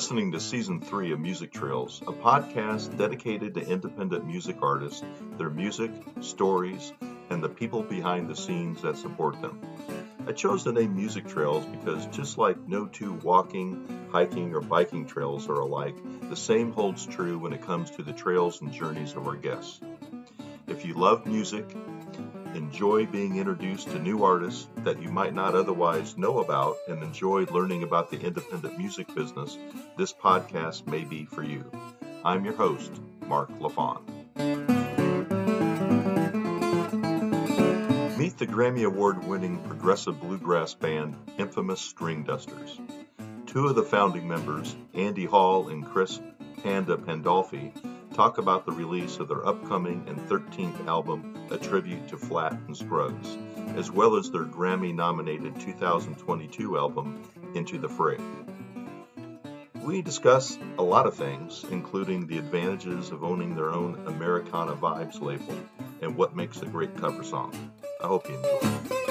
listening to Season 3 of Music Trails, a podcast dedicated to independent music artists, their music, stories, and the people behind the scenes that support them. I chose the name Music Trails because just like no two walking, hiking, or biking trails are alike, the same holds true when it comes to the trails and journeys of our guests. If you love music, enjoy being introduced to new artists that you might not otherwise know about, and enjoy learning about the independent music business, this podcast may be for you. I'm your host, Mark LaFond. Meet the Grammy Award winning progressive bluegrass band Infamous Stringdusters. Two of the founding members, Andy Hall and Chris Panda Pandolfi, talk about the release of their upcoming and 13th album, A Tribute to Flatt and Scruggs, as well as their Grammy nominated 2022 album, Into the Fray. We discuss a lot of things, including the advantages of owning their own Americana Vibes label and what makes a great cover song. I hope you enjoy.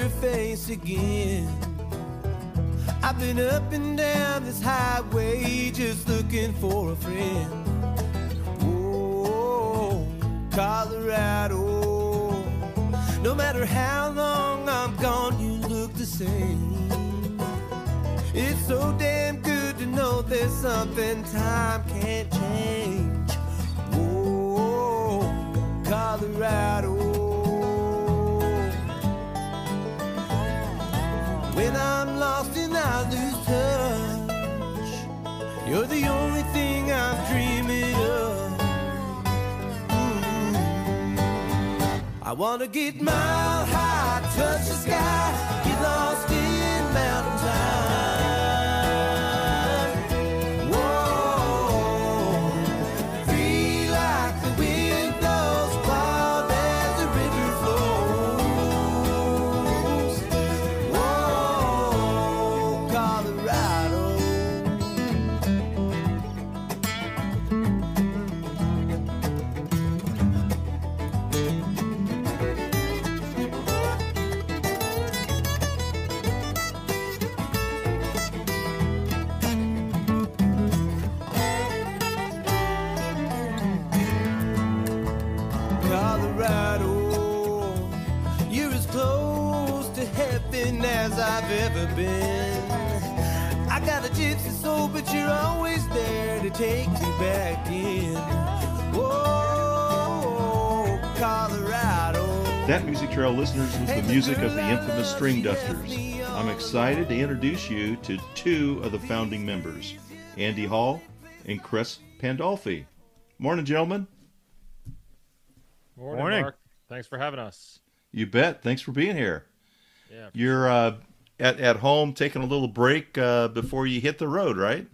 Your face again. I've been up and down this highway just looking for a friend. Oh, Colorado. No matter how long I'm gone, you look the same. It's so damn good to know there's something time can't change. Oh, Colorado. When I'm lost and I lose touch, you're the only thing I'm dreaming of. Ooh. I wanna get mile high, touch the sky, get lost in mountain time. Been. I got a gypsy soul, but you're always there to take me back in. Whoa, Colorado. That Music Trail listeners was the music of the infamous Stringdusters. I'm excited to introduce you to two of the founding members, Andy Hall and Chris Pandolfi. Morning, gentlemen. Morning, Morning. Mark. Thanks for having us. You bet. Thanks for being here. Yeah. You're uh, at at home taking a little break uh, before you hit the road, right?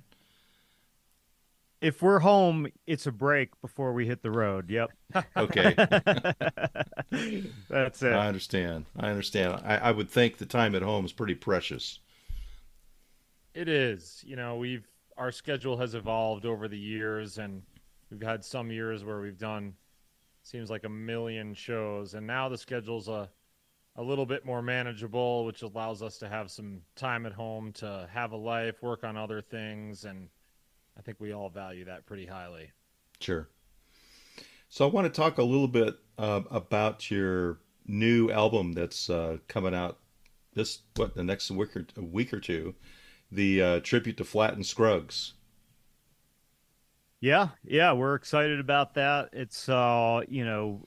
If we're home, it's a break before we hit the road. Yep. Okay, That's it. I understand. I understand. I, I would think the time at home is pretty precious. It is. You know, we've our schedule has evolved over the years and we've had some years where we've done seems like a million shows and now the schedule's a a little bit more manageable, which allows us to have some time at home to have a life, work on other things and I think we all value that pretty highly. Sure. So I want to talk a little bit uh, about your new album that's uh, coming out this what the next week or, a week or two, the uh, tribute to Flatt and Scruggs. Yeah, yeah, we're excited about that. It's uh, you know,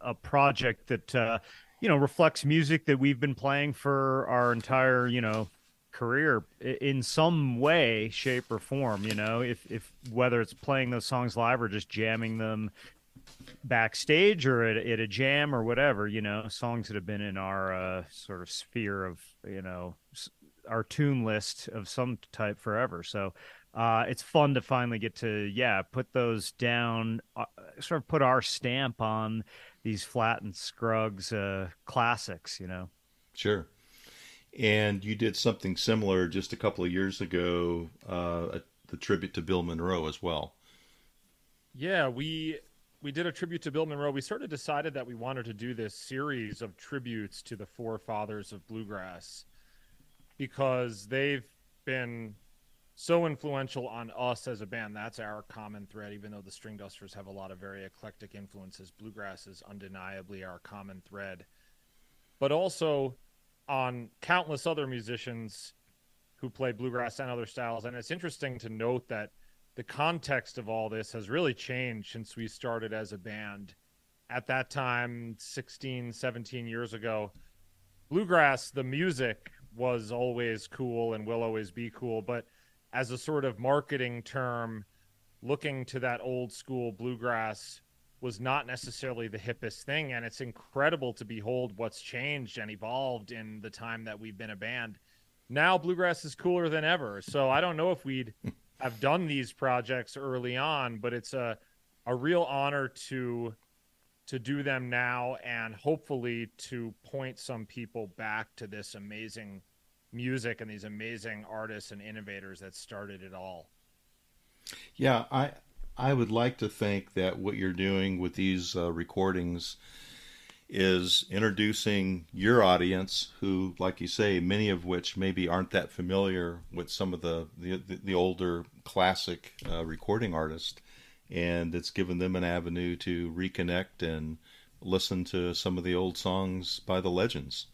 a project that uh, you know, reflects music that we've been playing for our entire, you know, career in some way, shape or form, you know, if if whether it's playing those songs live or just jamming them backstage or at, at a jam or whatever, you know, songs that have been in our uh, sort of sphere of, you know, our tune list of some type forever. So uh, it's fun to finally get to, yeah, put those down, uh, sort of put our stamp on these Flatt and Scruggs uh, classics, you know. Sure. And you did something similar just a couple of years ago, uh, the tribute to Bill Monroe as well. Yeah, we we did a tribute to Bill Monroe. We sort of decided that we wanted to do this series of tributes to the forefathers of bluegrass because they've been so influential on us as a band. That's our common thread, even though the Stringdusters have a lot of very eclectic influences. Bluegrass is undeniably our common thread. But also on countless other musicians who play bluegrass and other styles. And it's interesting to note that the context of all this has really changed since we started as a band. At that time, 16, 17 years ago, bluegrass, the music was always cool and will always be cool. But as a sort of marketing term, looking to that old school bluegrass was not necessarily the hippest thing. And it's incredible to behold what's changed and evolved in the time that we've been a band. Now, bluegrass is cooler than ever. So I don't know if we'd have done these projects early on, but it's a, a real honor to to do them now and hopefully to point some people back to this amazing music and these amazing artists and innovators that started it all. Yeah, I I would like to think that what you're doing with these uh, recordings is introducing your audience, who, like you say, many of which maybe aren't that familiar with some of the the, the older classic uh, recording artists, and it's given them an avenue to reconnect and listen to some of the old songs by the legends.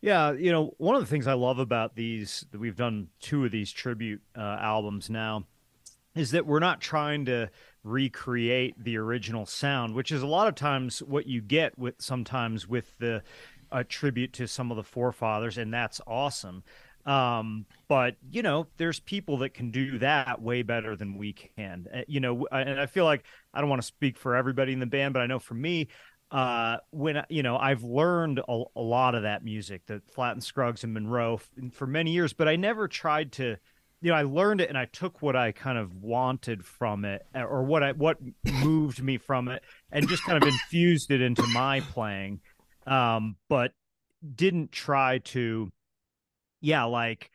Yeah, you know, one of the things I love about these, that we've done two of these tribute uh, albums now, is that we're not trying to recreate the original sound, which is a lot of times what you get with sometimes with the uh, tribute to some of the forefathers, and that's awesome. Um, but you know, there's people that can do that way better than we can. Uh, you know, and I feel like I don't want to speak for everybody in the band, but I know for me, uh, when you know I've learned a, a, lot of that music, the and Scruggs and Monroe, for many years, but I never tried to. You know, I learned it and I took what I kind of wanted from it, uh, or what I what moved me from it, and just kind of infused it into my playing, um, but didn't try to, yeah, like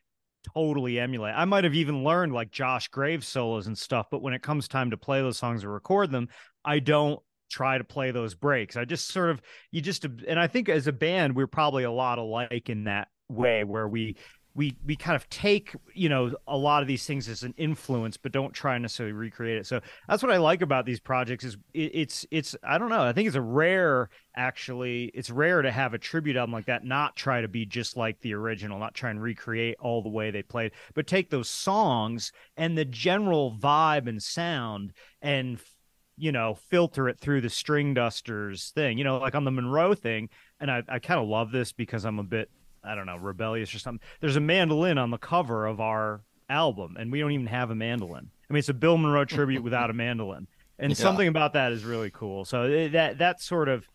totally emulate. I might have even learned like Josh Graves solos and stuff, but when it comes time to play those songs or record them, I don't try to play those breaks. I just sort of you just and I think as a band we're probably a lot alike in that way where we we we kind of take you know a lot of these things as an influence but don't try and necessarily recreate it so that's what i like about these projects is it, it's it's i don't know i think it's a rare actually it's rare to have a tribute album like that not try to be just like the original not try and recreate all the way they played but take those songs and the general vibe and sound and you know, filter it through the string dusters thing, you know, like on the Monroe thing. And I, I kind of love this because I'm a bit, I don't know, rebellious or something. There's a mandolin on the cover of our album, and we don't even have a mandolin. I mean, it's a Bill Monroe tribute without a mandolin. And yeah. something about that is really cool. So eh, that, that sort of,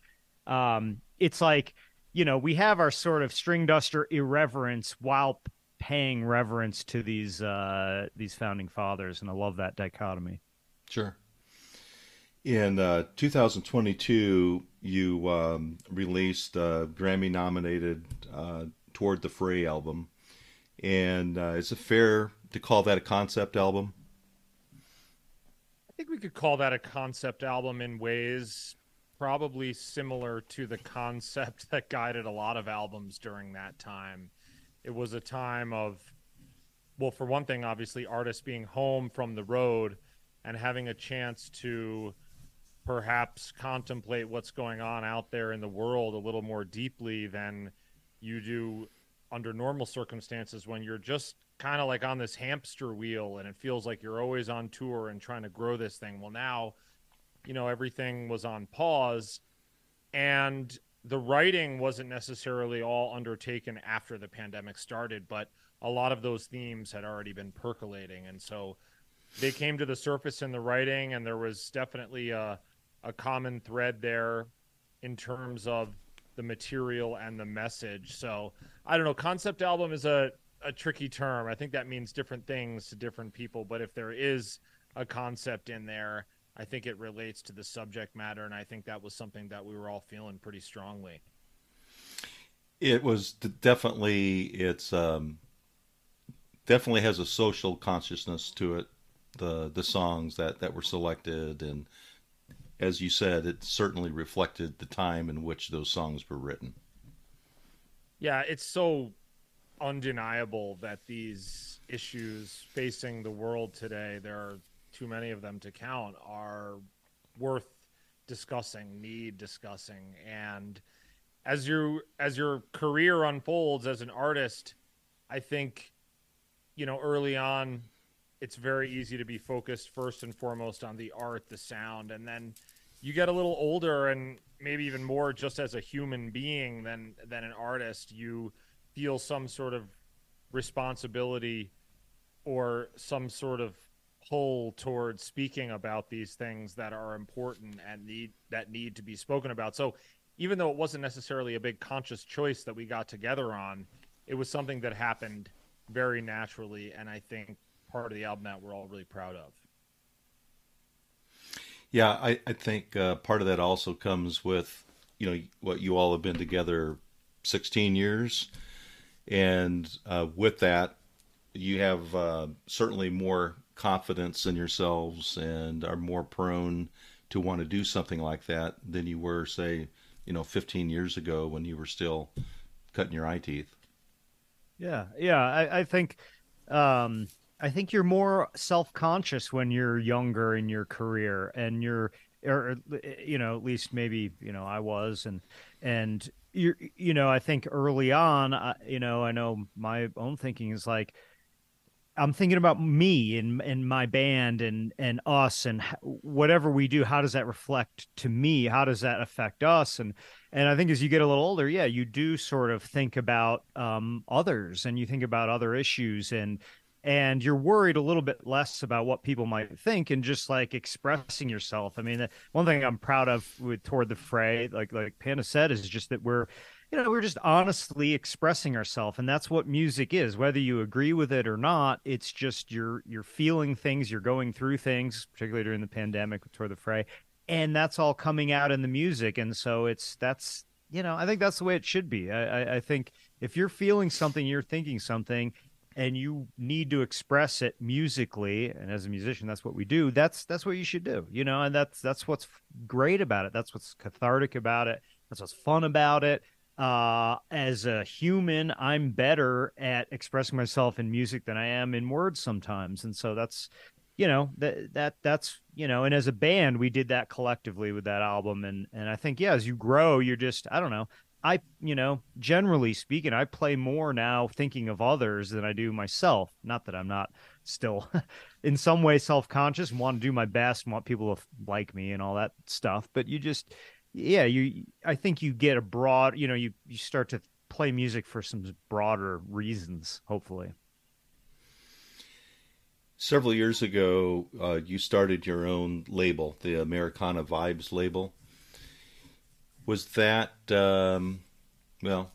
um, it's like, you know, we have our sort of string duster irreverence while paying reverence to these, uh, these founding fathers. And I love that dichotomy. Sure. In uh, 2022, you um, released a Grammy nominated uh, Toward the Fray album. And uh, is it fair to call that a concept album? I think we could call that a concept album in ways probably similar to the concept that guided a lot of albums during that time. It was a time of, well, for one thing, obviously, artists being home from the road and having a chance to perhaps contemplate what's going on out there in the world a little more deeply than you do under normal circumstances when you're just kind of like on this hamster wheel and it feels like you're always on tour and trying to grow this thing. Well, now, you know, everything was on pause and the writing wasn't necessarily all undertaken after the pandemic started, but a lot of those themes had already been percolating. And so they came to the surface in the writing, and there was definitely a, a common thread there in terms of the material and the message. So I don't know. Concept album is a, a tricky term. I think that means different things to different people. But if there is a concept in there, I think it relates to the subject matter. And I think that was something that we were all feeling pretty strongly. It was definitely it's um, definitely has a social consciousness to it. The the songs that that were selected and as you said, it certainly reflected the time in which those songs were written. Yeah, it's so undeniable that these issues facing the world today, there are too many of them to count, are worth discussing, need discussing. And as you as your career unfolds as an artist, I think, you know, early on it's very easy to be focused first and foremost on the art, the sound, and then you get a little older and maybe even more just as a human being than than an artist, you feel some sort of responsibility or some sort of pull towards speaking about these things that are important and need that need to be spoken about. So even though it wasn't necessarily a big conscious choice that we got together on, it was something that happened very naturally and I think part of the album that we're all really proud of. Yeah, I, I think uh, part of that also comes with, you know, what you all have been together 16 years. And uh, with that, you have uh, certainly more confidence in yourselves and are more prone to want to do something like that than you were, say, you know, 15 years ago when you were still cutting your eye teeth. Yeah, yeah, I, I think um, I think you're more self-conscious when you're younger in your career and you're or you know at least maybe you know I was and and you you know I think early on I, you know I know my own thinking is like I'm thinking about me and and my band and and us and whatever we do how does that reflect to me? How does that affect us? And and I think as you get a little older yeah you do sort of think about um, others and you think about other issues and and you're worried a little bit less about what people might think and just like expressing yourself. I mean, one thing I'm proud of with toward the fray, like like Panda said, is just that we're you know we're just honestly expressing ourselves and that's what music is. Whether you agree with it or not it's just you're you're feeling things you're going through things particularly during the pandemic toward the fray and that's all coming out in the music. And so it's that's you know i think that's the way it should be. I i, I think if you're feeling something you're thinking something and you need to express it musically and as a musician that's what we do that's that's what you should do you know and that's that's what's great about it that's what's cathartic about it that's what's fun about it. Uh, as a human i'm better at expressing myself in music than i am in words sometimes and so that's you know that that that's you know and as a band we did that collectively with that album and and i think yeah as you grow you're just i don't know I, you know, generally speaking, I play more now thinking of others than I do myself. Not that I'm not still in some way self conscious and want to do my best and want people to like me and all that stuff. But you just, yeah, you, I think you get a broad, you know, you, you start to play music for some broader reasons, hopefully. Several years ago, uh, you started your own label, the Americana Vibes label was that um, well?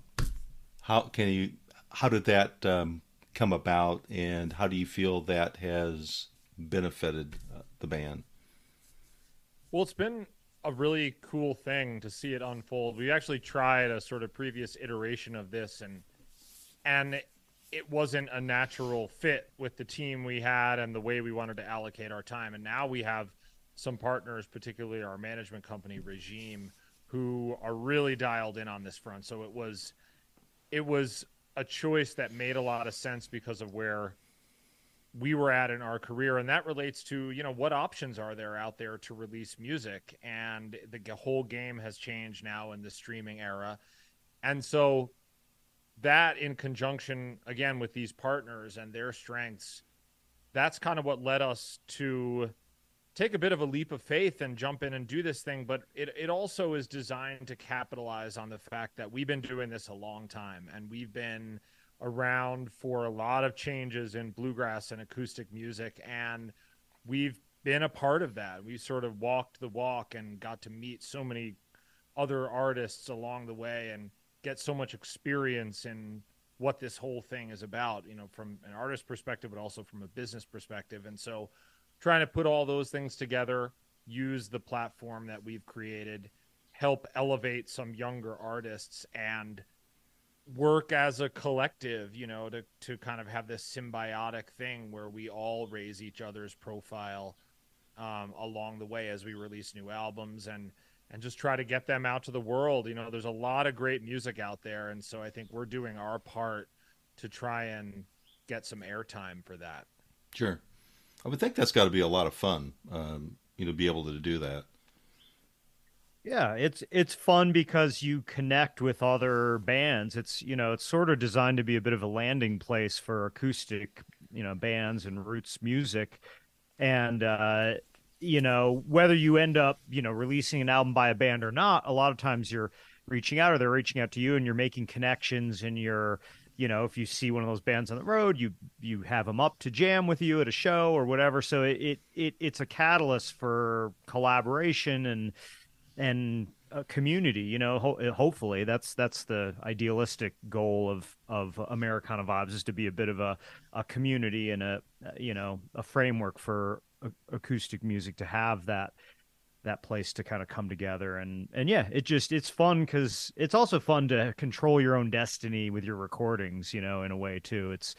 How can you? How did that um, come about, and how do you feel that has benefited uh, the band? Well, it's been a really cool thing to see it unfold. We actually tried a sort of previous iteration of this, and and it wasn't a natural fit with the team we had and the way we wanted to allocate our time. And now we have some partners, particularly our management company, Regime who are really dialed in on this front. So it was it was a choice that made a lot of sense because of where we were at in our career. And that relates to you know what options are there out there to release music? And the whole game has changed now in the streaming era. And so that in conjunction again with these partners and their strengths that's kind of what led us to take a bit of a leap of faith and jump in and do this thing, but it, it also is designed to capitalize on the fact that we've been doing this a long time and we've been around for a lot of changes in bluegrass and acoustic music and we've been a part of that. We sort of walked the walk and got to meet so many other artists along the way and get so much experience in what this whole thing is about, you know, from an artist perspective, but also from a business perspective. And so trying to put all those things together, use the platform that we've created, help elevate some younger artists and work as a collective, you know, to to kind of have this symbiotic thing where we all raise each other's profile um, along the way as we release new albums and and just try to get them out to the world. You know, there's a lot of great music out there, and so I think we're doing our part to try and get some airtime for that. Sure, I would think that's got to be a lot of fun. Um, you know, be able to do that. Yeah, it's it's fun because you connect with other bands. It's you know it's sort of designed to be a bit of a landing place for acoustic you know bands and roots music, and uh, you know whether you end up you know releasing an album by a band or not, a lot of times you're reaching out or they're reaching out to you and you're making connections and you're you know if you see one of those bands on the road you you have them up to jam with you at a show or whatever. So it it, it it's a catalyst for collaboration and and community you know ho- uh, hopefully that's that's the idealistic goal of of americana vibes is to be a bit of a, a community and a you know a framework for acoustic music to have that that place to kind of come together and and yeah it just it's fun because it's also fun to control your own destiny with your recordings you know in a way too it's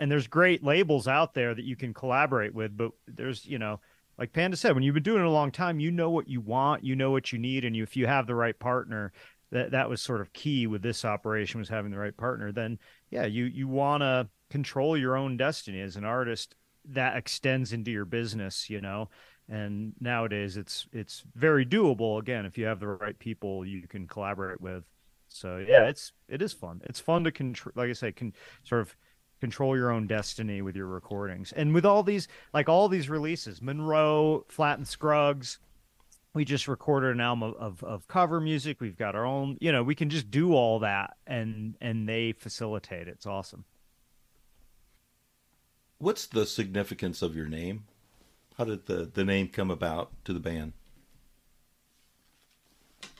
and there's great labels out there that you can collaborate with but there's you know like Panda said, when you've been doing it a long time, you know what you want, you know what you need, and you, if you have the right partner, that that was sort of key with this operation was having the right partner. Then, yeah, you you want to control your own destiny as an artist. That extends into your business, you know. And nowadays, it's it's very doable. Again, if you have the right people, you can collaborate with. So yeah, it's it is fun. It's fun to control, like I say, can sort of control your own destiny with your recordings. And with all these, like all these releases, Monroe, Flatt and Scruggs, we just recorded an album of, of, of, cover music. We've got our own, you know, we can just do all that and and they facilitate it. It's awesome. What's the significance of your name? How did the, the name come about to the band?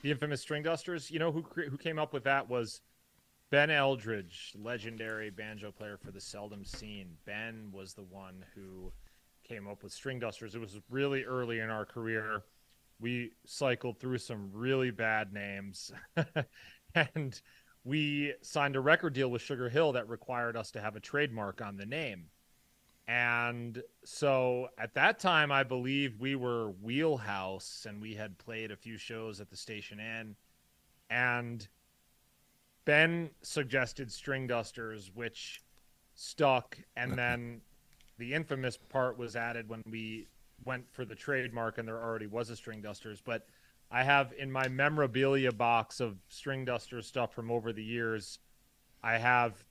The infamous Stringdusters. You know who who came up with that was Ben Eldridge, legendary banjo player for the Seldom Scene. Ben was the one who came up with String Dusters. It was really early in our career. We cycled through some really bad names. and we signed a record deal with Sugar Hill that required us to have a trademark on the name. And so at that time, I believe we were Wheelhouse and we had played a few shows at the Station Inn. And Ben suggested string dusters, which stuck, and then the infamous part was added when we went for the trademark, and there already was a string dusters. But I have in my memorabilia box of string duster stuff from over the years, I have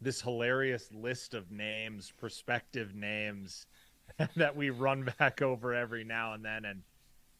this hilarious list of names, prospective names that we run back over every now and then, and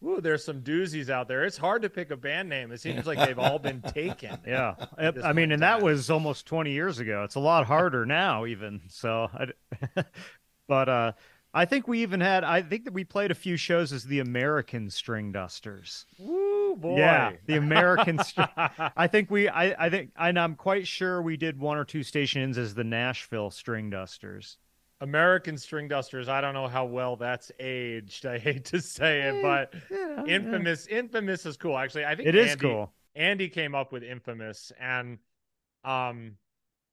Ooh, there's some doozies out there. It's hard to pick a band name. It seems like they've all been taken. Yeah, I mean, and that was almost 20 years ago. It's a lot harder now, even. So, I, but uh, I think we even had. I think that we played a few shows as the American String Dusters. Woo, boy! Yeah, the American. I think we. I. I think, and I'm quite sure we did one or two stations as the Nashville String Dusters. American string dusters. I don't know how well that's aged. I hate to say it, but yeah, infamous, yeah. infamous is cool. Actually, I think it Andy, is cool. Andy came up with infamous, and um,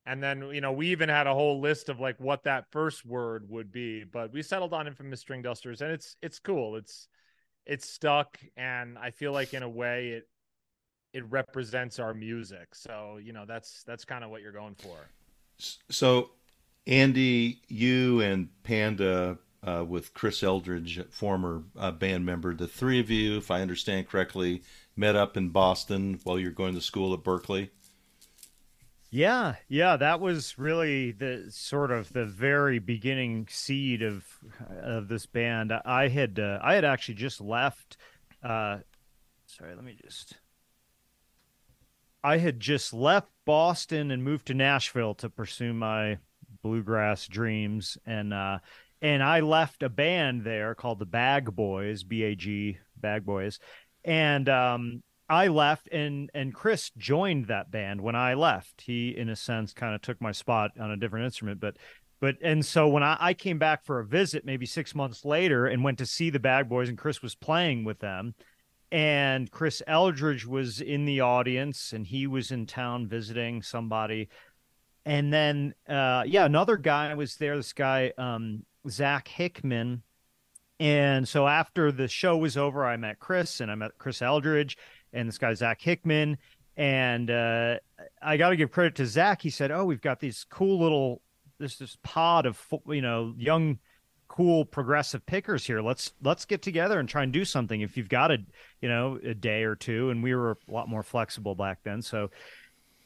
and then you know we even had a whole list of like what that first word would be, but we settled on infamous string dusters, and it's it's cool. It's it's stuck, and I feel like in a way it it represents our music. So you know that's that's kind of what you're going for. So Andy, you and Panda uh, with Chris Eldridge, former uh, band member, the three of you, if I understand correctly, met up in Boston while you're going to school at Berklee. Yeah, yeah, that was really the sort of the very beginning seed of of this band. I had uh, I had actually just left. Uh, sorry, let me just. I had just left Boston and moved to Nashville to pursue my bluegrass dreams and uh and I left a band there called the Bag Boys, B A G Bag Boys, and um, I left, and and Chris joined that band when I left. He, in a sense, kind of took my spot on a different instrument, but but and so when I, I came back for a visit, maybe six months later, and went to see the Bag Boys, and Chris was playing with them, and Chris Eldridge was in the audience, and he was in town visiting somebody. And then, uh, yeah, another guy was there. This guy, um, Zach Hickman. And so after the show was over, I met Chris and I met Chris Eldridge and this guy Zach Hickman. And uh, I got to give credit to Zach. He said, "Oh, we've got these cool little this this pod of you know young cool progressive pickers here. Let's let's get together and try and do something. If you've got a you know a day or two, and we were a lot more flexible back then, so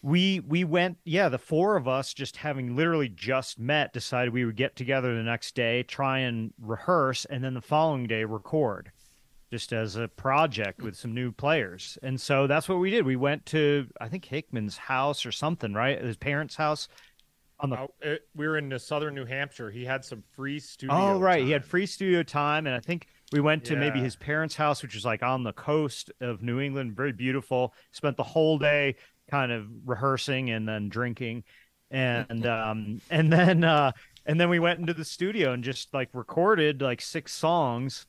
we we went yeah the four of us just having literally just met decided we would get together the next day try and rehearse and then the following day record just as a project with some new players and so that's what we did we went to i think hickman's house or something right his parents house on the it, we were in southern New Hampshire. He had some free studio. Oh right, time. he had free studio time, and I think we went to yeah. maybe his parents' house, which is like on the coast of New England, very beautiful. Spent the whole day kind of rehearsing and then drinking, and um and then uh and then we went into the studio and just like recorded like six songs,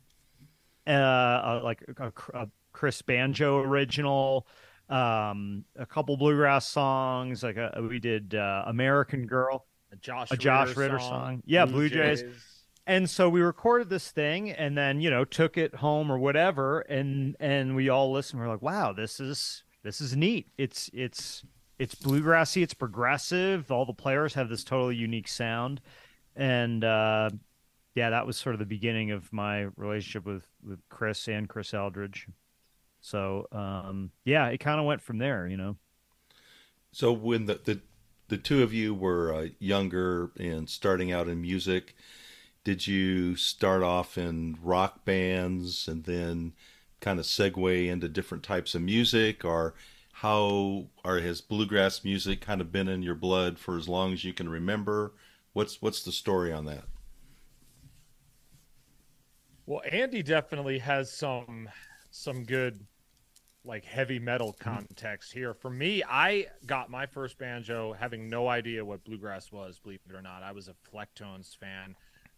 uh, uh like a, a Chris banjo original um, a couple bluegrass songs. Like a, we did uh, American Girl, a Josh a Josh Ritter, Ritter song. song. Yeah, Blue, Blue Jays. Jays. And so we recorded this thing, and then you know took it home or whatever, and and we all listened. We're like, wow, this is this is neat. It's it's it's bluegrassy. It's progressive. All the players have this totally unique sound, and uh, yeah, that was sort of the beginning of my relationship with with Chris and Chris Eldridge. So um, yeah, it kind of went from there, you know. So when the the, the two of you were uh, younger and starting out in music, did you start off in rock bands and then kind of segue into different types of music, or how or has bluegrass music kind of been in your blood for as long as you can remember? What's what's the story on that? Well, Andy definitely has some some good like heavy metal mm-hmm. context here. For me, I got my first banjo having no idea what bluegrass was, believe it or not. I was a Flecktones fan.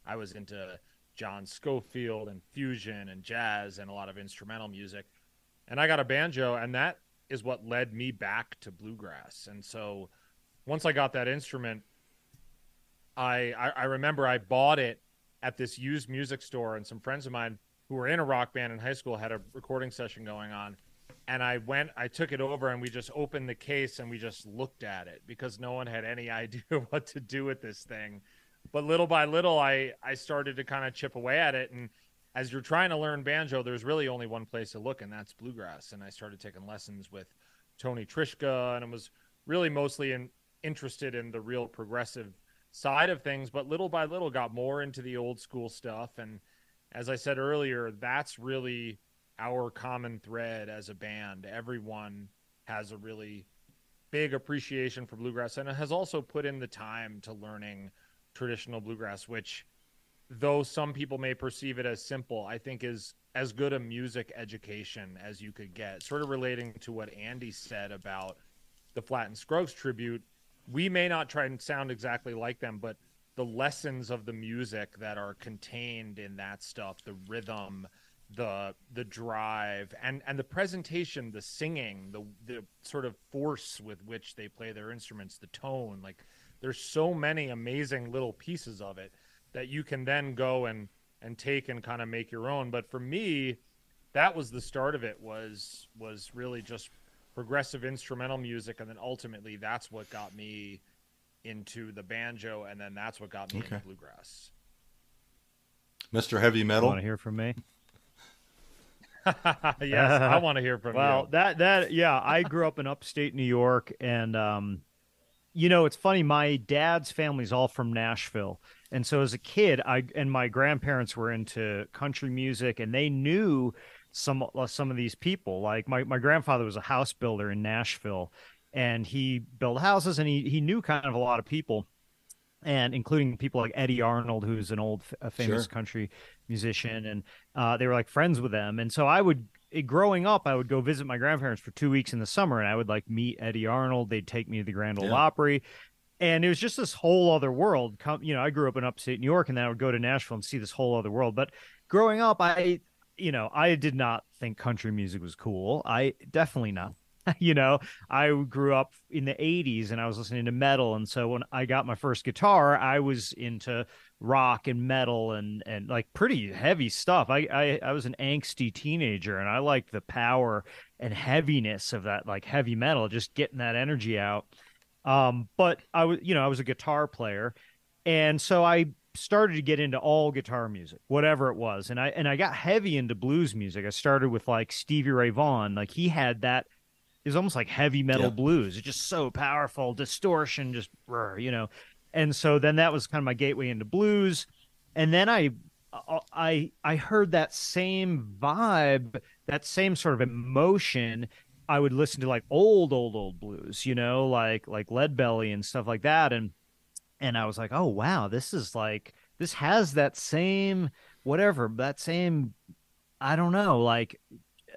I was into John Scofield and fusion and jazz and a lot of instrumental music. And I got a banjo, and that is what led me back to bluegrass. And so once I got that instrument, I, I, I remember I bought it at this used music store, and some friends of mine who were in a rock band in high school had a recording session going on and I went, I took it over and we just opened the case and we just looked at it because no one had any idea what to do with this thing. But little by little, I, I started to kind of chip away at it. And as you're trying to learn banjo, there's really only one place to look, and that's bluegrass. And I started taking lessons with Tony Trischka, and I was really mostly in, interested in the real progressive side of things, but little by little got more into the old school stuff. And as I said earlier, that's really our common thread as a band. Everyone has a really big appreciation for bluegrass and has also put in the time to learning traditional bluegrass, which, though some people may perceive it as simple, I think is as good a music education as you could get. Sort of relating to what Andy said about the Flatt and Scruggs tribute, we may not try and sound exactly like them, but the lessons of the music that are contained in that stuff, the rhythm, the the drive and and the presentation the singing the the sort of force with which they play their instruments the tone like there's so many amazing little pieces of it that you can then go and and take and kind of make your own. But for me that was the start of it was was really just progressive instrumental music and then ultimately that's what got me into the banjo and then that's what got me okay. into bluegrass mr heavy metal want to hear from me yes, I want to hear from well, you. Well, that that yeah, I grew up in upstate New York, and um, you know, it's funny. My dad's family's all from Nashville, and so as a kid, I and my grandparents were into country music, and they knew some uh, some of these people. Like my my grandfather was a house builder in Nashville, and he built houses, and he he knew kind of a lot of people and including people like Eddy Arnold, who's an old a famous sure. country musician, and uh, they were like friends with them. And so I would, eh, growing up, I would go visit my grandparents for two weeks in the summer, and I would like meet Eddy Arnold. They'd take me to the Grand Ole yeah. Opry, and it was just this whole other world. Come, you know, I grew up in upstate New York, and then I would go to Nashville and see this whole other world. But growing up, I you know, I did not think country music was cool. I definitely not. you know, I grew up in the 80s and I was listening to metal. And so when I got my first guitar, I was into rock and metal and, and like pretty heavy stuff. I, I, I was an angsty teenager and I liked the power and heaviness of that, like heavy metal, just getting that energy out. Um, but I was, you know, I was a guitar player. And so I started to get into all guitar music, whatever it was. And I and I got heavy into blues music. I started with like Stevie Ray Vaughan. Like he had that is almost like heavy metal yeah. blues. It's just so powerful, distortion, just you know. And so then that was kind of my gateway into blues. And then I uh, I I heard that same vibe, that same sort of emotion. I would listen to like old, old, old blues, you know, like like Lead Belly and stuff like that. And and I was like, oh wow, this is like this has that same whatever, that same I don't know, like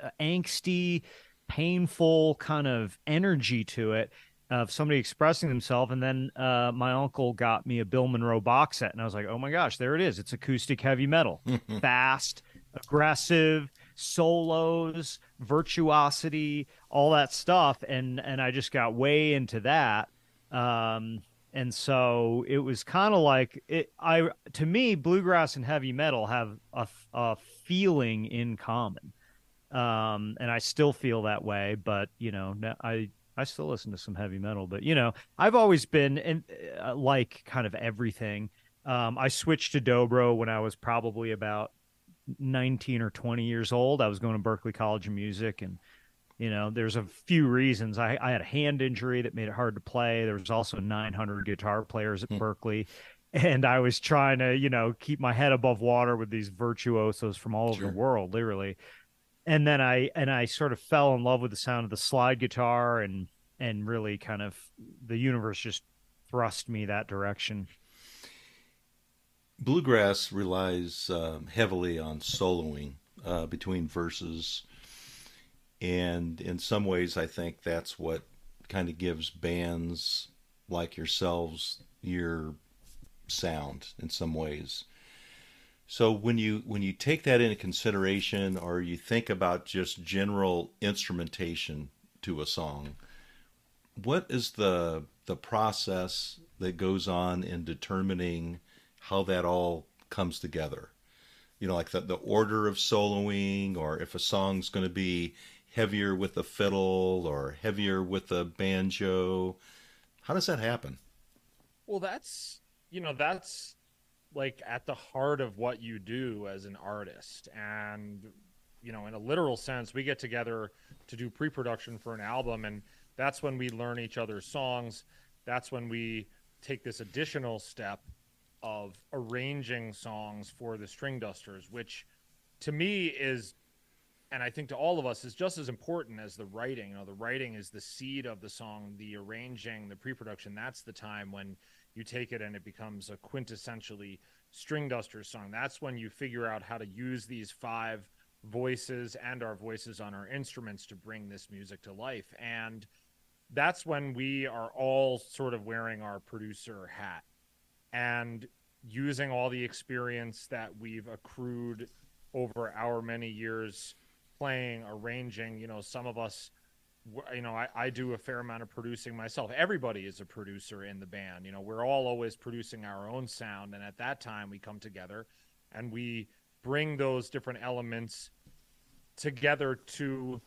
uh, angsty painful kind of energy to it of somebody expressing themselves. And then uh, my uncle got me a Bill Monroe box set, and I was like, oh my gosh, there it is. It's acoustic heavy metal, fast, aggressive, solos, virtuosity, all that stuff. And and I just got way into that. Um, and so it was kind of like it. I to me, bluegrass and heavy metal have a, a feeling in common um, and I still feel that way. But you know, I I still listen to some heavy metal, but you know, I've always been in uh, like kind of everything. Um, I switched to dobro when I was probably about 19 or 20 years old. I was going to Berklee College of Music, and you know, there's a few reasons. I, I had a hand injury that made it hard to play. There was also 900 guitar players at mm. Berklee. And I was trying to, you know, keep my head above water with these virtuosos from all over the world, literally and then I and I sort of fell in love with the sound of the slide guitar and and really kind of the universe just thrust me that direction. Bluegrass relies um, heavily on soloing uh, between verses, and in some ways, I think that's what kind of gives bands like yourselves your sound in some ways. So when you when you take that into consideration, or you think about just general instrumentation to a song, what is the the process that goes on in determining how that all comes together? You know, like the, the order of soloing, or if a song's going to be heavier with the fiddle or heavier with the banjo. How does that happen? Well, that's you know that's like at the heart of what you do as an artist and you know in a literal sense we get together to do pre-production for an album and that's when we learn each other's songs that's when we take this additional step of arranging songs for the string dusters which to me is and I think to all of us is just as important as the writing. You know, the writing is the seed of the song, the arranging, the pre-production. That's the time when you take it and it becomes a quintessentially string duster song. That's when you figure out how to use these five voices and our voices on our instruments to bring this music to life. And that's when we are all sort of wearing our producer hat and using all the experience that we've accrued over our many years playing, arranging. You know, some of us you know, I, I do a fair amount of producing myself. Everybody is a producer in the band. You know, we're all always producing our own sound. And at that time, we come together and we bring those different elements together to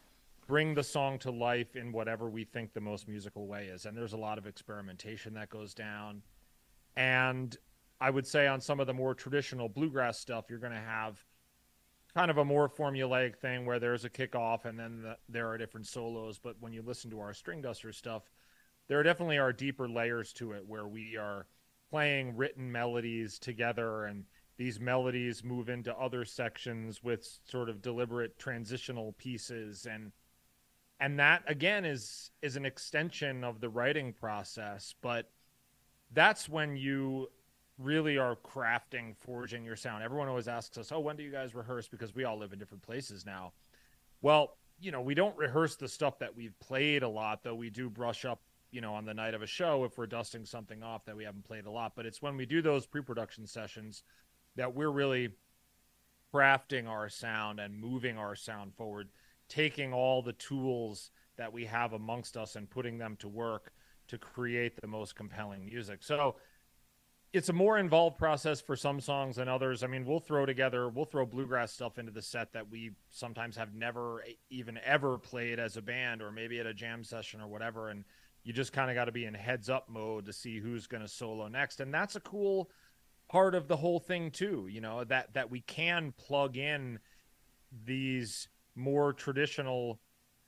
bring the song to life in whatever we think the most musical way is. And there's a lot of experimentation that goes down. And I would say on some of the more traditional bluegrass stuff, you're going to have kind of a more formulaic thing where there's a kickoff and then the, there are different solos. But when you listen to our string duster stuff, there definitely are deeper layers to it where we are playing written melodies together and these melodies move into other sections with sort of deliberate transitional pieces and and that again is is an extension of the writing process but that's when you really are crafting, forging your sound. Everyone always asks us, "Oh, when do you guys rehearse?" Because we all live in different places now. Well, you know, we don't rehearse the stuff that we've played a lot, though we do brush up, you know, on the night of a show if we're dusting something off that we haven't played a lot. But it's when we do those pre-production sessions that we're really crafting our sound and moving our sound forward, taking all the tools that we have amongst us and putting them to work to create the most compelling music. So it's a more involved process for some songs than others. I mean, we'll throw together, we'll throw bluegrass stuff into the set that we sometimes have never even ever played as a band or maybe at a jam session or whatever. And you just kind of got to be in heads up mode to see who's going to solo next. And that's a cool part of the whole thing too, you know, that that we can plug in these more traditional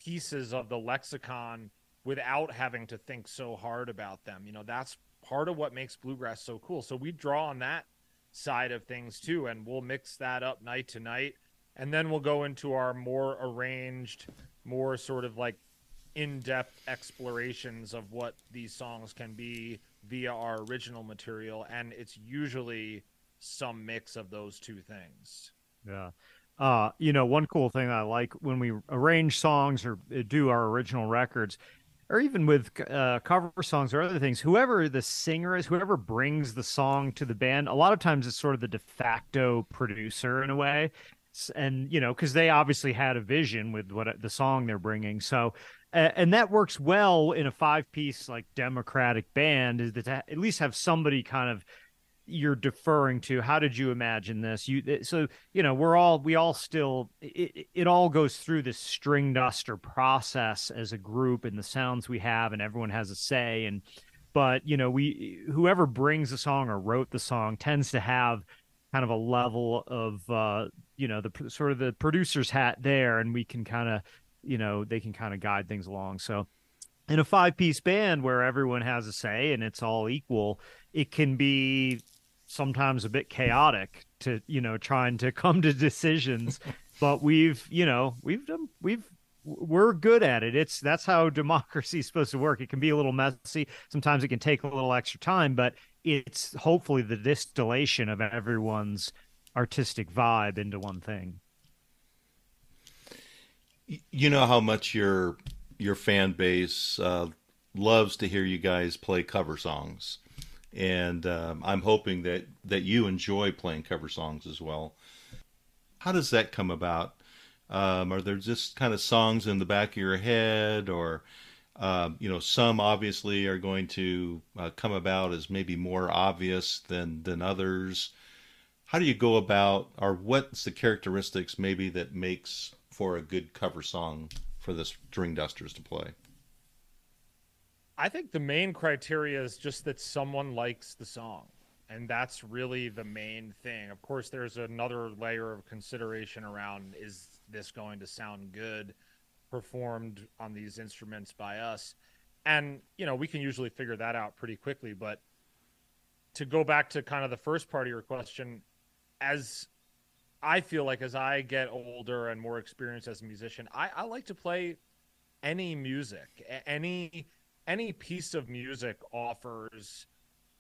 pieces of the lexicon without having to think so hard about them. You know, that's part of what makes bluegrass so cool. So we draw on that side of things too, and we'll mix that up night to night. And then we'll go into our more arranged, more sort of like in depth explorations of what these songs can be via our original material. And it's usually some mix of those two things. Yeah. Uh, you know, one cool thing I like when we arrange songs or uh, do our original records, or even with uh, cover songs or other things, whoever the singer is, whoever brings the song to the band, a lot of times it's sort of the de facto producer in a way. And, you know, because they obviously had a vision with what the song they're bringing. So, and that works well in a five piece, like democratic band, is that at least have somebody kind of you're deferring to? How did you imagine this? You eh, so you know we're all we all still it, it all goes through this Stringduster process as a group and the sounds we have and everyone has a say and but you know we whoever brings the song or wrote the song tends to have kind of a level of uh you know the sort of the producer's hat there and we can kind of you know they can kind of guide things along. So in a five piece band where everyone has a say and it's all equal it can be sometimes a bit chaotic to you know trying to come to decisions but we've you know we've done we've we're good at it. It's that's how democracy is supposed to work. It can be a little messy. Sometimes it can take a little extra time but it's hopefully the distillation of everyone's artistic vibe into one thing. You know how much your your fan base uh, loves to hear you guys play cover songs and um, I'm hoping that that you enjoy playing cover songs as well. How does that come about? Um, are there just kind of songs in the back of your head, or um, you know, some obviously are going to uh, come about as maybe more obvious than than others. How do you go about, or what's the characteristics maybe that makes for a good cover song for the Stringdusters to play? I think the main criteria is just that someone likes the song. And that's really the main thing. Of course, there's another layer of consideration around is this going to sound good performed on these instruments by us? And, you know, we can usually figure that out pretty quickly. But to go back to kind of the first part of your question, as I feel like as I get older and more experienced as a musician, I, I like to play any music, any any piece of music offers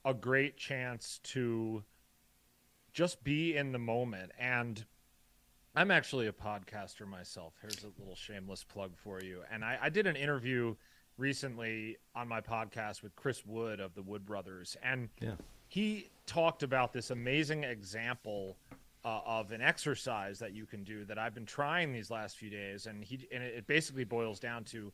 a great chance to just be in the moment. And i'm actually a podcaster myself. Here's a little shameless plug for you. And i, I did an interview recently on my podcast with chris wood of the wood brothers. And yeah. he talked about this amazing example uh, of an exercise that you can do that i've been trying these last few days. And he and it basically boils down to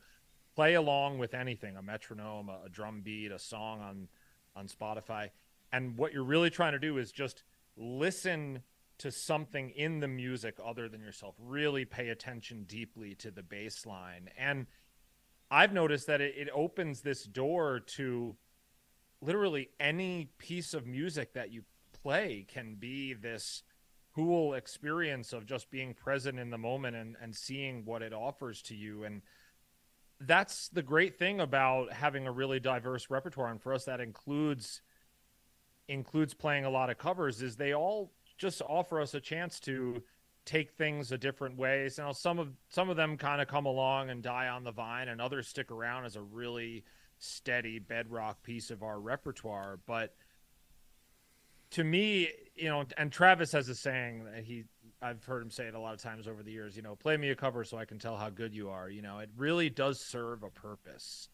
play along with anything a metronome a, a drum beat a song on on spotify. And what you're really trying to do is just listen to something in the music other than yourself. Really pay attention deeply to the bass line. And i've noticed that it, it opens this door to literally any piece of music that you play can be this cool experience of just being present in the moment and, and seeing what it offers to you. And that's the great thing about having a really diverse repertoire. And for us that includes includes playing a lot of covers is they all just offer us a chance to take things a different ways now some of some of them kind of come along and die on the vine and others stick around as a really steady bedrock piece of our repertoire. But to me you know and travis has a saying that he I've heard him say it a lot of times over the years, you know, play me a cover so I can tell how good you are. You know, it really does serve a purpose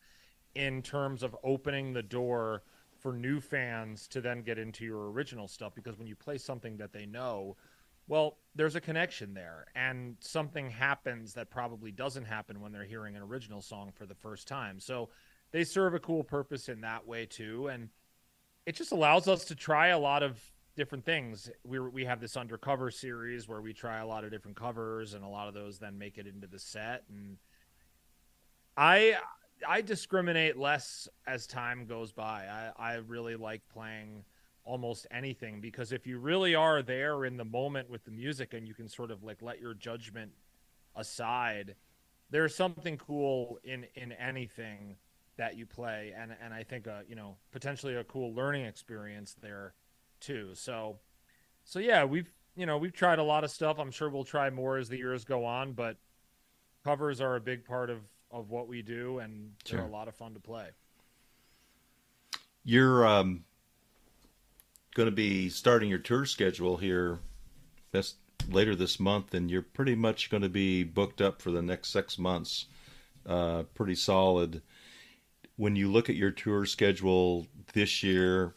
in terms of opening the door for new fans to then get into your original stuff because when you play something that they know, well, there's a connection there, and something happens that probably doesn't happen when they're hearing an original song for the first time. So they serve a cool purpose in that way too, and it just allows us to try a lot of different things. We we have this undercover series where we try a lot of different covers, and a lot of those then make it into the set. And I I discriminate less as time goes by. I I really like playing almost anything because if you really are there in the moment with the music and you can sort of like let your judgment aside there's something cool in in anything that you play and and I think uh you know potentially a cool learning experience there too so so yeah we've you know we've tried a lot of stuff I'm sure we'll try more as the years go on but covers are a big part of of what we do and sure. they're a lot of fun to play you're um going to be starting your tour schedule here this later this month, and you're pretty much going to be booked up for the next six months. Uh, pretty solid. When you look at your tour schedule this year,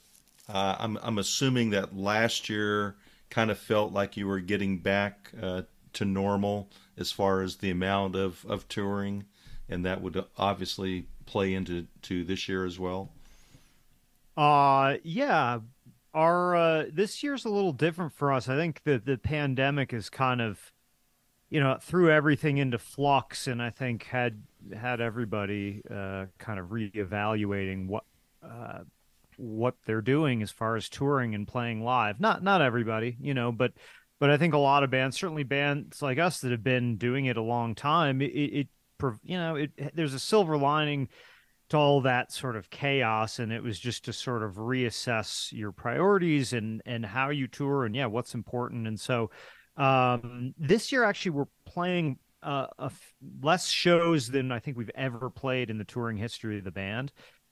uh, I'm I'm assuming that last year kind of felt like you were getting back uh, to normal as far as the amount of, of touring, and that would obviously play into to this year as well. Uh yeah, our uh, this year's a little different for us. I think the the pandemic is kind of, you know, threw everything into flux, and I think had had everybody uh, kind of reevaluating what uh, what they're doing as far as touring and playing live. Not not everybody, you know, but but I think a lot of bands, certainly bands like us that have been doing it a long time, it, it you know, it there's a silver lining to all that sort of chaos and it was just to sort of reassess your priorities and and how you tour and yeah what's important and so um, this year actually we're playing uh, less shows than i think we've ever played in the touring history of the band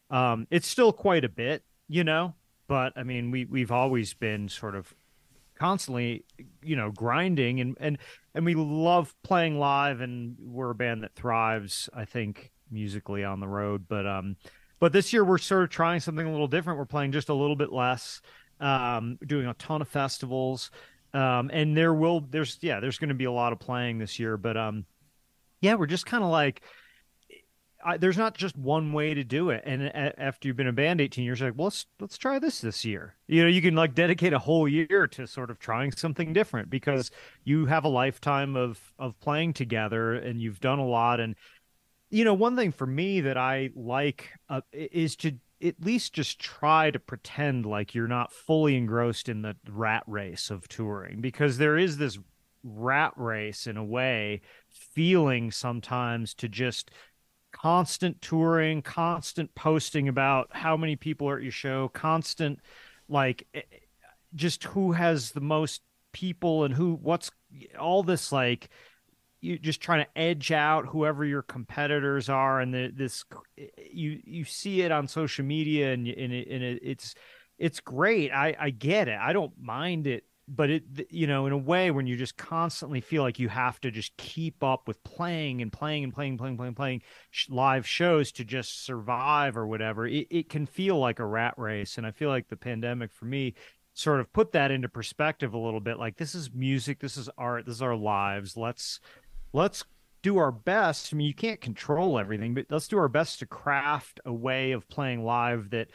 um, it's still quite a bit you know but i mean we we've always been sort of constantly you know grinding and and and we love playing live and we're a band that thrives i think musically on the road. But um, but this year we're sort of trying something a little different. We're playing just a little bit less, um, doing a ton of festivals, um, and there will there's yeah there's going to be a lot of playing this year. But um, yeah, we're just kind of like. I, there's not just one way to do it, and a, after you've been a band 18 years, like, well, let's let's try this this year. You know, you can like dedicate a whole year to sort of trying something different because you have a lifetime of of playing together, and you've done a lot, and you know, one thing for me that I like uh, is to at least just try to pretend like you're not fully engrossed in the rat race of touring because there is this rat race in a way feeling sometimes to just constant touring, constant posting about how many people are at your show, constant like eh, eh, just who has the most people and who what's all this like you just trying to edge out whoever your competitors are and the, this you you see it on social media and, and, it, and it, it's it's great. I, I get it. I don't mind it but it you know in a way when you just constantly feel like you have to just keep up with playing and playing and playing playing playing playing live shows to just survive or whatever it, it can feel like a rat race. And i feel like the pandemic for me sort of put that into perspective a little bit. Like this is music this is art this is our lives. Let's let's do our best. I mean, you can't control everything, but let's do our best to craft a way of playing live that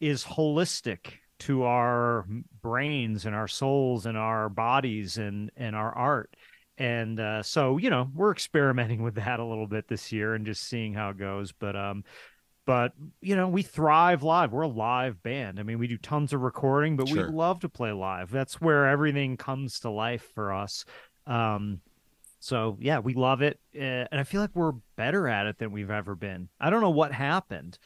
is holistic to our brains and our souls and our bodies and and our art. And uh, so, you know, we're experimenting with that a little bit this year and just seeing how it goes. But um, but you know, we thrive live. We're a live band. I mean, we do tons of recording, but sure. we love to play live. That's where everything comes to life for us. Um, so yeah, we love it, uh, and I feel like we're better at it than we've ever been. I don't know what happened,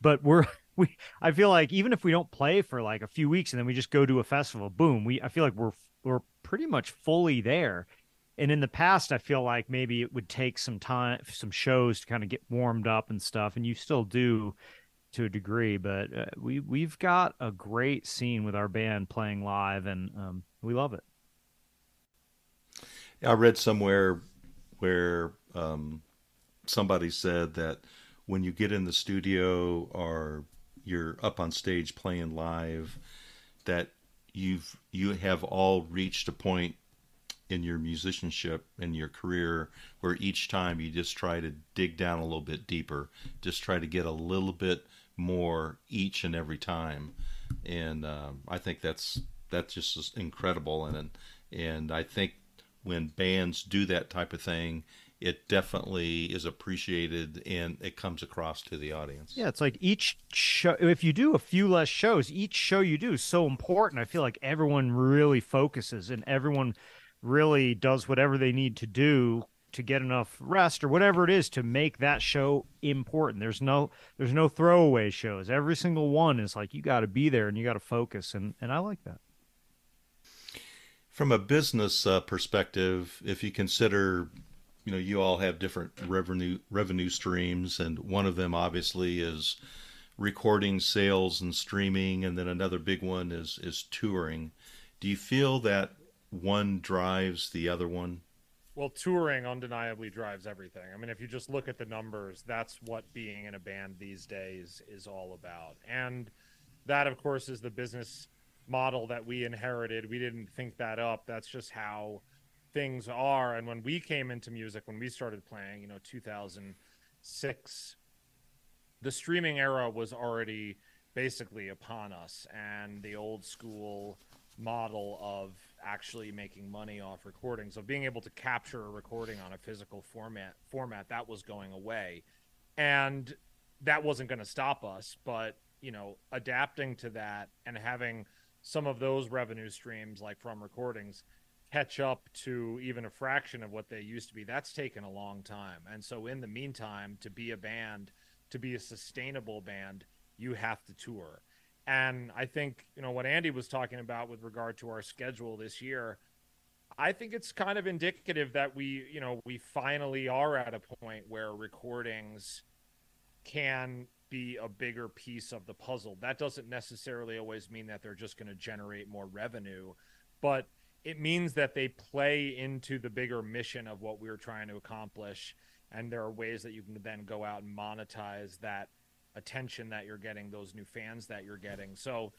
but we're we. I feel like even if we don't play for like a few weeks and then we just go to a festival, boom, we. I feel like we're we're pretty much fully there. And in the past, I feel like maybe it would take some time, some shows to kind of get warmed up and stuff, and you still do to a degree. But uh, we we've got a great scene with our band playing live, and um, we love it. I read somewhere where um, somebody said that when you get in the studio or you're up on stage playing live, that you've you have all reached a point in your musicianship and your career where each time you just try to dig down a little bit deeper, just try to get a little bit more each and every time, and um, I think that's that's just incredible, and and I think when bands do that type of thing, it definitely is appreciated and it comes across to the audience. Yeah, it's like each show. If you do a few less shows, each show you do is so important. I feel like everyone really focuses and everyone really does whatever they need to do to get enough rest or whatever it is to make that show important. There's no there's no throwaway shows. Every single one is like you got to be there and you got to focus and and I like that. From a business uh, perspective, if you consider you know you all have different revenue revenue streams and one of them obviously is recording sales and streaming and then another big one is is touring do you feel that one drives the other one? Well, touring undeniably drives everything. I mean, if you just look at the numbers, that's what being in a band these days is all about. And that, of course, is the business model that we inherited. We didn't think that up. That's just how things are. And when we came into music, when we started playing, you know, 2006, the streaming era was already basically upon us. And the old school model of actually making money off recordings of being able to capture a recording on a physical format format that was going away and that wasn't going to stop us but you know adapting to that and having some of those revenue streams like from recordings catch up to even a fraction of what they used to be. That's taken a long time. And so in the meantime to be a band to be a sustainable band you have to tour. And I think, you know, what Andy was talking about with regard to our schedule this year, I think it's kind of indicative that we, you know, we finally are at a point where recordings can be a bigger piece of the puzzle. That doesn't necessarily always mean that they're just going to generate more revenue, but it means that they play into the bigger mission of what we're trying to accomplish. And there are ways that you can then go out and monetize that attention that you're getting, those new fans that you're getting. So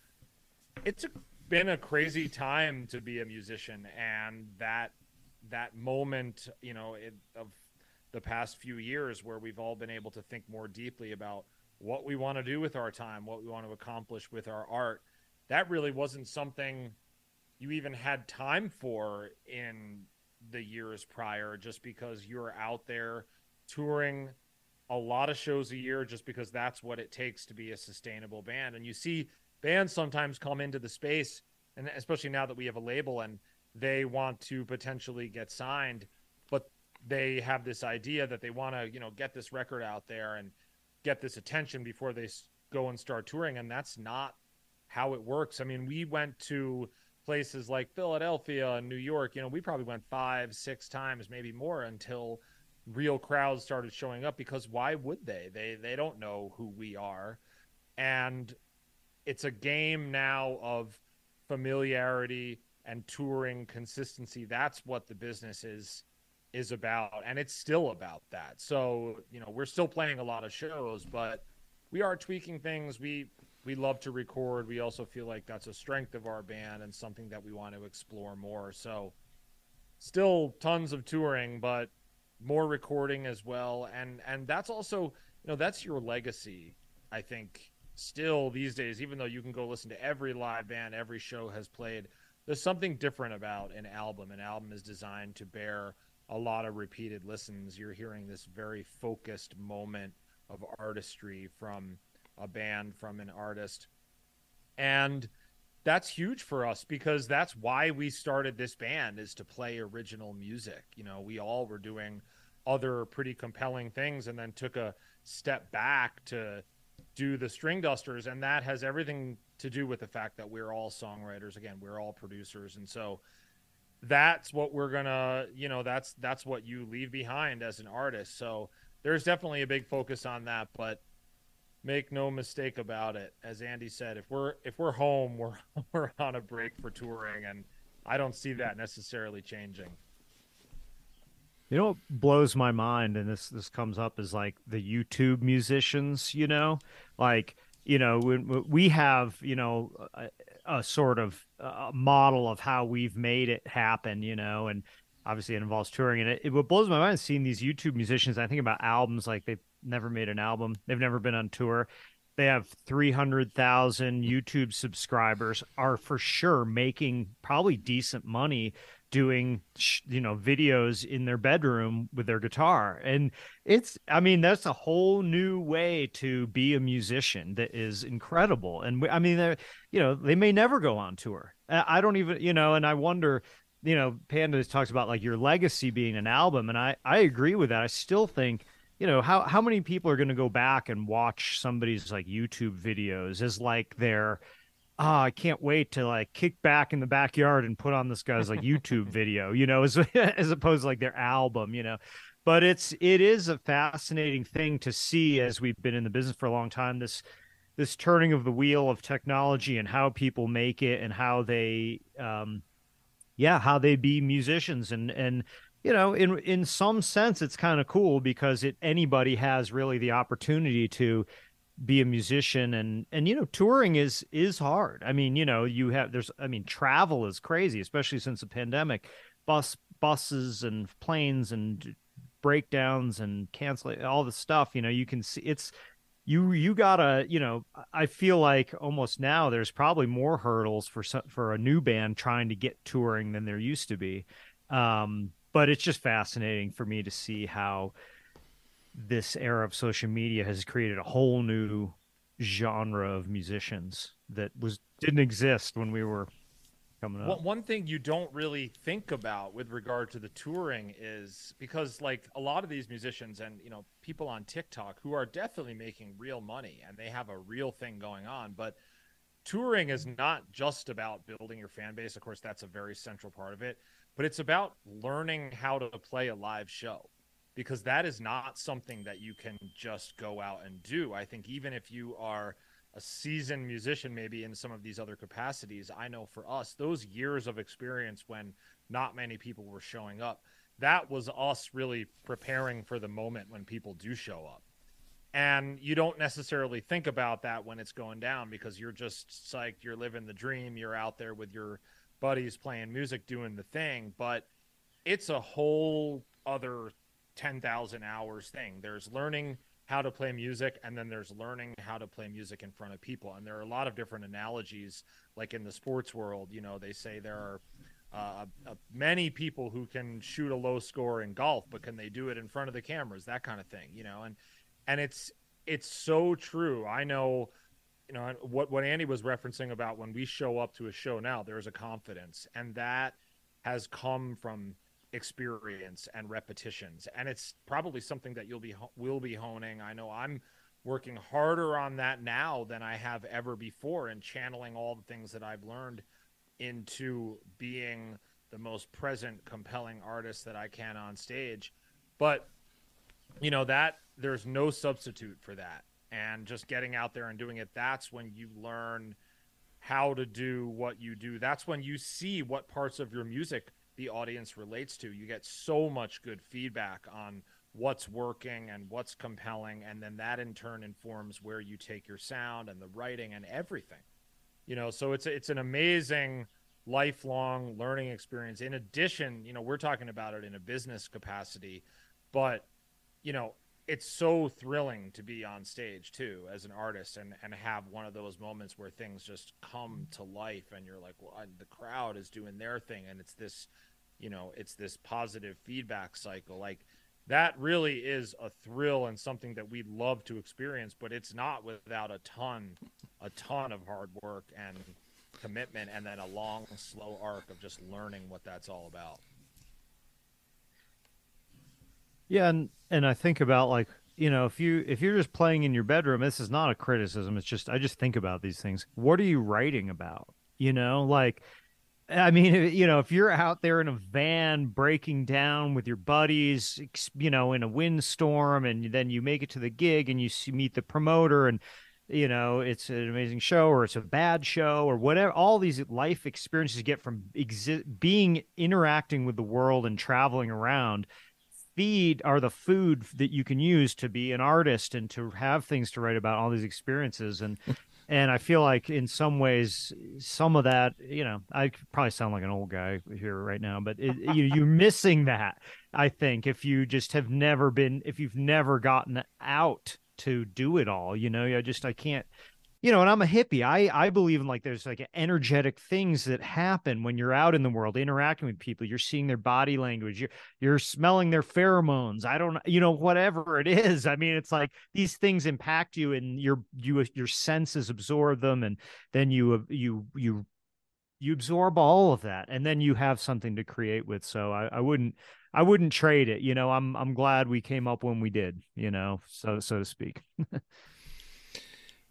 it's been a crazy time to be a musician, and that that moment, you know, it, of the past few years where we've all been able to think more deeply about what we want to do with our time, what we want to accomplish with our art. That really wasn't something you even had time for in the years prior, just because you're out there touring a lot of shows a year just because that's what it takes to be a sustainable band. And you see bands sometimes come into the space, and especially now that we have a label and they want to potentially get signed, but they have this idea that they want to, you know, get this record out there and get this attention before they go and start touring. And that's not how it works. I mean, we went to places like Philadelphia and New York, you know, we probably went five, six times, maybe more until – real crowds started showing up because why would they? They they don't know who we are. And it's a game now of familiarity and touring consistency. That's what the business is is about and it's still about that. So, you know, we're still playing a lot of shows, but we are tweaking things. We we love to record. We also feel like that's a strength of our band and something that we want to explore more. So, still tons of touring, but more recording as well and and that's also you know that's your legacy i think still these days even though you can go listen to every live band every show has played there's something different about an album an album is designed to bear a lot of repeated listens you're hearing this very focused moment of artistry from a band from an artist. And that's huge for us because that's why we started this band is to play original music. You know we all were doing other pretty compelling things and then took a step back to do the Stringdusters. And that has everything to do with the fact that we're all songwriters. Again we're all producers. And so that's what we're gonna you know that's that's what you leave behind as an artist. So there's definitely a big focus on that. But make no mistake about it as andy said if we're if we're home we're we're on a break for touring and i don't see that necessarily changing you know what blows my mind, and this this comes up is like the YouTube musicians. You know, like you know we have you know a, a sort of a model of how we've made it happen. You know, and obviously it involves touring and it, it what blows my mind seeing these youtube musicians i think about albums like they've never made an album. They've never been on tour. They have 300,000 YouTube subscribers are for sure making probably decent money doing you know videos in their bedroom with their guitar. And it's i mean that's a whole new way to be a musician that is incredible. And i mean you know they may never go on tour. I don't even you know and i wonder you know panda talks about like your legacy being an album. And i i agree with that. I still think you know how how many people are going to go back and watch somebody's like YouTube videos as like their oh, I can't wait to like kick back in the backyard and put on this guy's like YouTube video, you know, as as opposed to like their album, you know. But it's it is a fascinating thing to see as we've been in the business for a long time this this turning of the wheel of technology and how people make it and how they um yeah, how they be musicians and and you know, in in some sense, it's kind of cool because it anybody has really the opportunity to be a musician and and you know touring is is hard. I mean you know you have there's i mean travel is crazy especially since the pandemic. Bus buses and planes and breakdowns and canceling all the stuff you know you can see it's you you gotta you know i feel like almost now there's probably more hurdles for for a new band trying to get touring than there used to be. Um but it's just fascinating for me to see how this era of social media has created a whole new genre of musicians that was didn't exist when we were coming up. Well, one thing you don't really think about with regard to the touring is because like a lot of these musicians and you know people on TikTok who are definitely making real money and they have a real thing going on, but touring is not just about building your fan base. Of course, that's a very central part of it but it's about learning how to play a live show because that is not something that you can just go out and do. I think even if you are a seasoned musician, maybe in some of these other capacities, I know for us, those years of experience when not many people were showing up, that was us really preparing for the moment when people do show up. And you don't necessarily think about that when it's going down because you're just psyched, you're living the dream, you're out there with your buddies playing music, doing the thing, but it's a whole other 10,000 hours thing. There's learning how to play music and then there's learning how to play music in front of people. And there are a lot of different analogies like in the sports world, you know, they say there are uh, uh, many people who can shoot a low score in golf, but can they do it in front of the cameras? That kind of thing, you know. And and it's it's so true. I know you know what what Andy was referencing about when we show up to a show now there's a confidence and that has come from experience and repetitions. And it's probably something that you'll be will be honing. I know I'm working harder on that now than I have ever before and channeling all the things that I've learned into being the most present compelling artist that I can on stage. But you know that there's no substitute for that and just getting out there and doing it that's when you learn how to do what you do. That's when you see what parts of your music the audience relates to. You get so much good feedback on what's working and what's compelling and then that in turn informs where you take your sound and the writing and everything. You know so it's it's an amazing lifelong learning experience. In addition you know we're talking about it in a business capacity but you know it's so thrilling to be on stage too as an artist and and have one of those moments where things just come to life and you're like well the crowd is doing their thing. And it's this you know it's this positive feedback cycle. Like that really is a thrill and something that we'd love to experience but it's not without a ton a ton of hard work and commitment and then a long slow arc of just learning what that's all about Yeah, and and I think about like you know if you if you're just playing in your bedroom, this is not a criticism. It's just I just think about these things. What are you writing about? You know, like I mean, you know, if you're out there in a van breaking down with your buddies, you know, in a windstorm, and then you make it to the gig and you meet the promoter, and you know, it's an amazing show or it's a bad show or whatever. All these life experiences you get from exi- being interacting with the world and traveling around feed are the food that you can use to be an artist and to have things to write about all these experiences and and I feel like in some ways, some of that, you know, I probably sound like an old guy here right now, but it, you, you're missing that. I think if you just have never been, if you've never gotten out to do it all, you know, I just I can't you know, and I'm a hippie. I I believe in like there's like energetic things that happen when you're out in the world interacting with people. You're seeing their body language. You're you're smelling their pheromones. I don't, you know, whatever it is. I mean, it's like these things impact you, and your you your senses absorb them, and then you you you you absorb all of that, and then you have something to create with. So I, I wouldn't I wouldn't trade it. You know, I'm I'm glad we came up when we did. You know, so so to speak.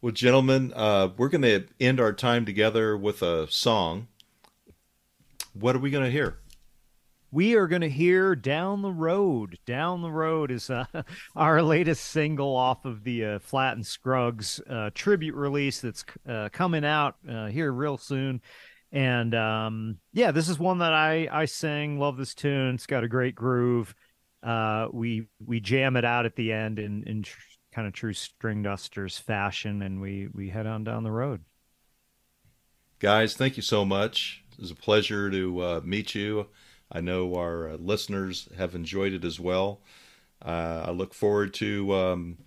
Well, gentlemen, uh, we're going to end our time together with a song. What are we going to hear? We are going to hear Down the Road. Down the Road is uh, our latest single off of the uh, Flatt and Scruggs uh, tribute release that's uh, coming out uh, here real soon. And um, yeah, this is one that I, I sang. Love this tune. It's got a great groove. Uh, we we jam it out at the end and, and kind of true Stringdusters fashion, and we we head on down the road. Guys, thank you so much. It was a pleasure to uh, meet you. I know our uh, listeners have enjoyed it as well. Uh, I look forward to um,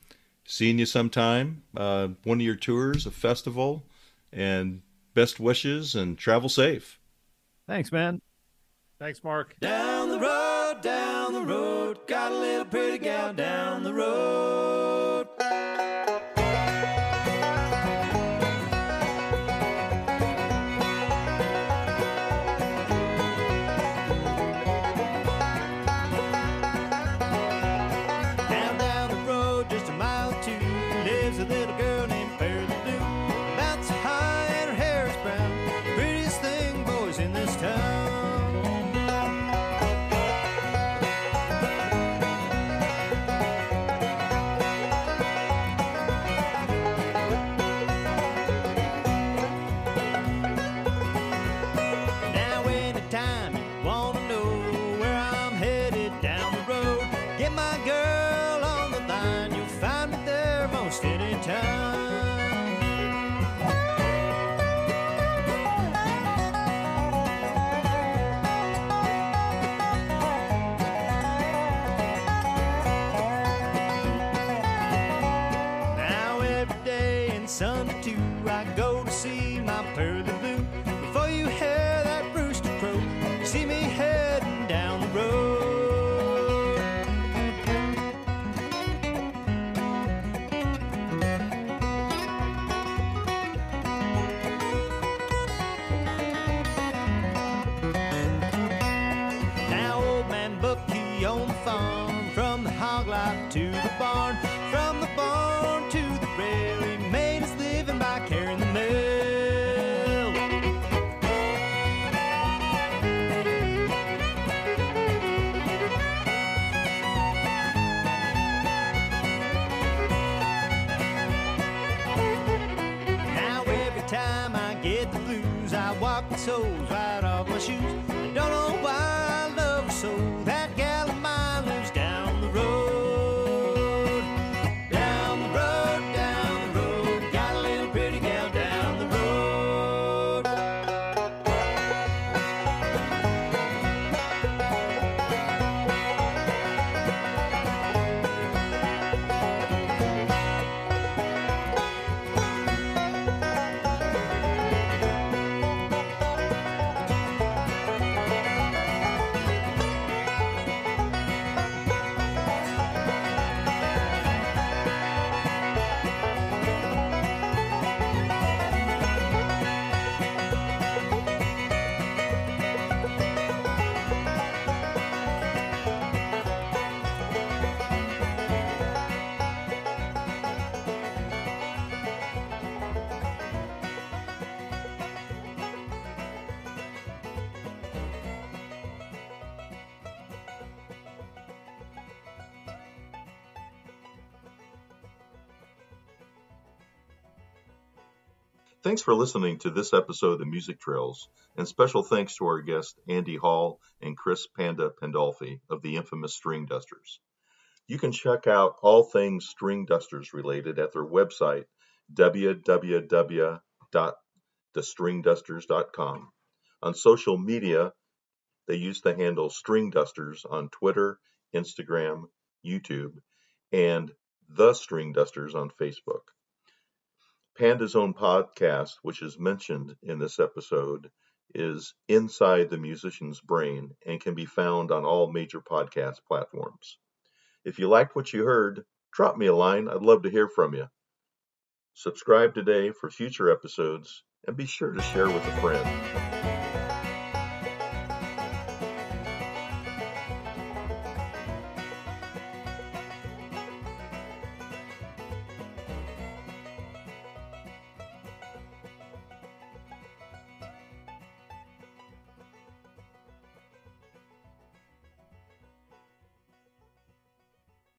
seeing you sometime, uh, one of your tours, a festival, and best wishes and travel safe. Thanks, man. Thanks, Mark. Down the road, down the road, got a little pretty gal down the road. I go to see my pearly Thanks for listening to this episode of Music Trails, and special thanks to our guests Andy Hall and Chris Panda Pandolfi of the infamous Stringdusters. You can check out all things Stringdusters related at their website www.thestringdusters.com. On social media, they use the handle Stringdusters on Twitter, Instagram, YouTube, and The Stringdusters on Facebook. Panda's own podcast, which is mentioned in this episode, is Inside the Musician's Brain and can be found on all major podcast platforms. If you liked what you heard, drop me a line. I'd love to hear from you. Subscribe today for future episodes and be sure to share with a friend.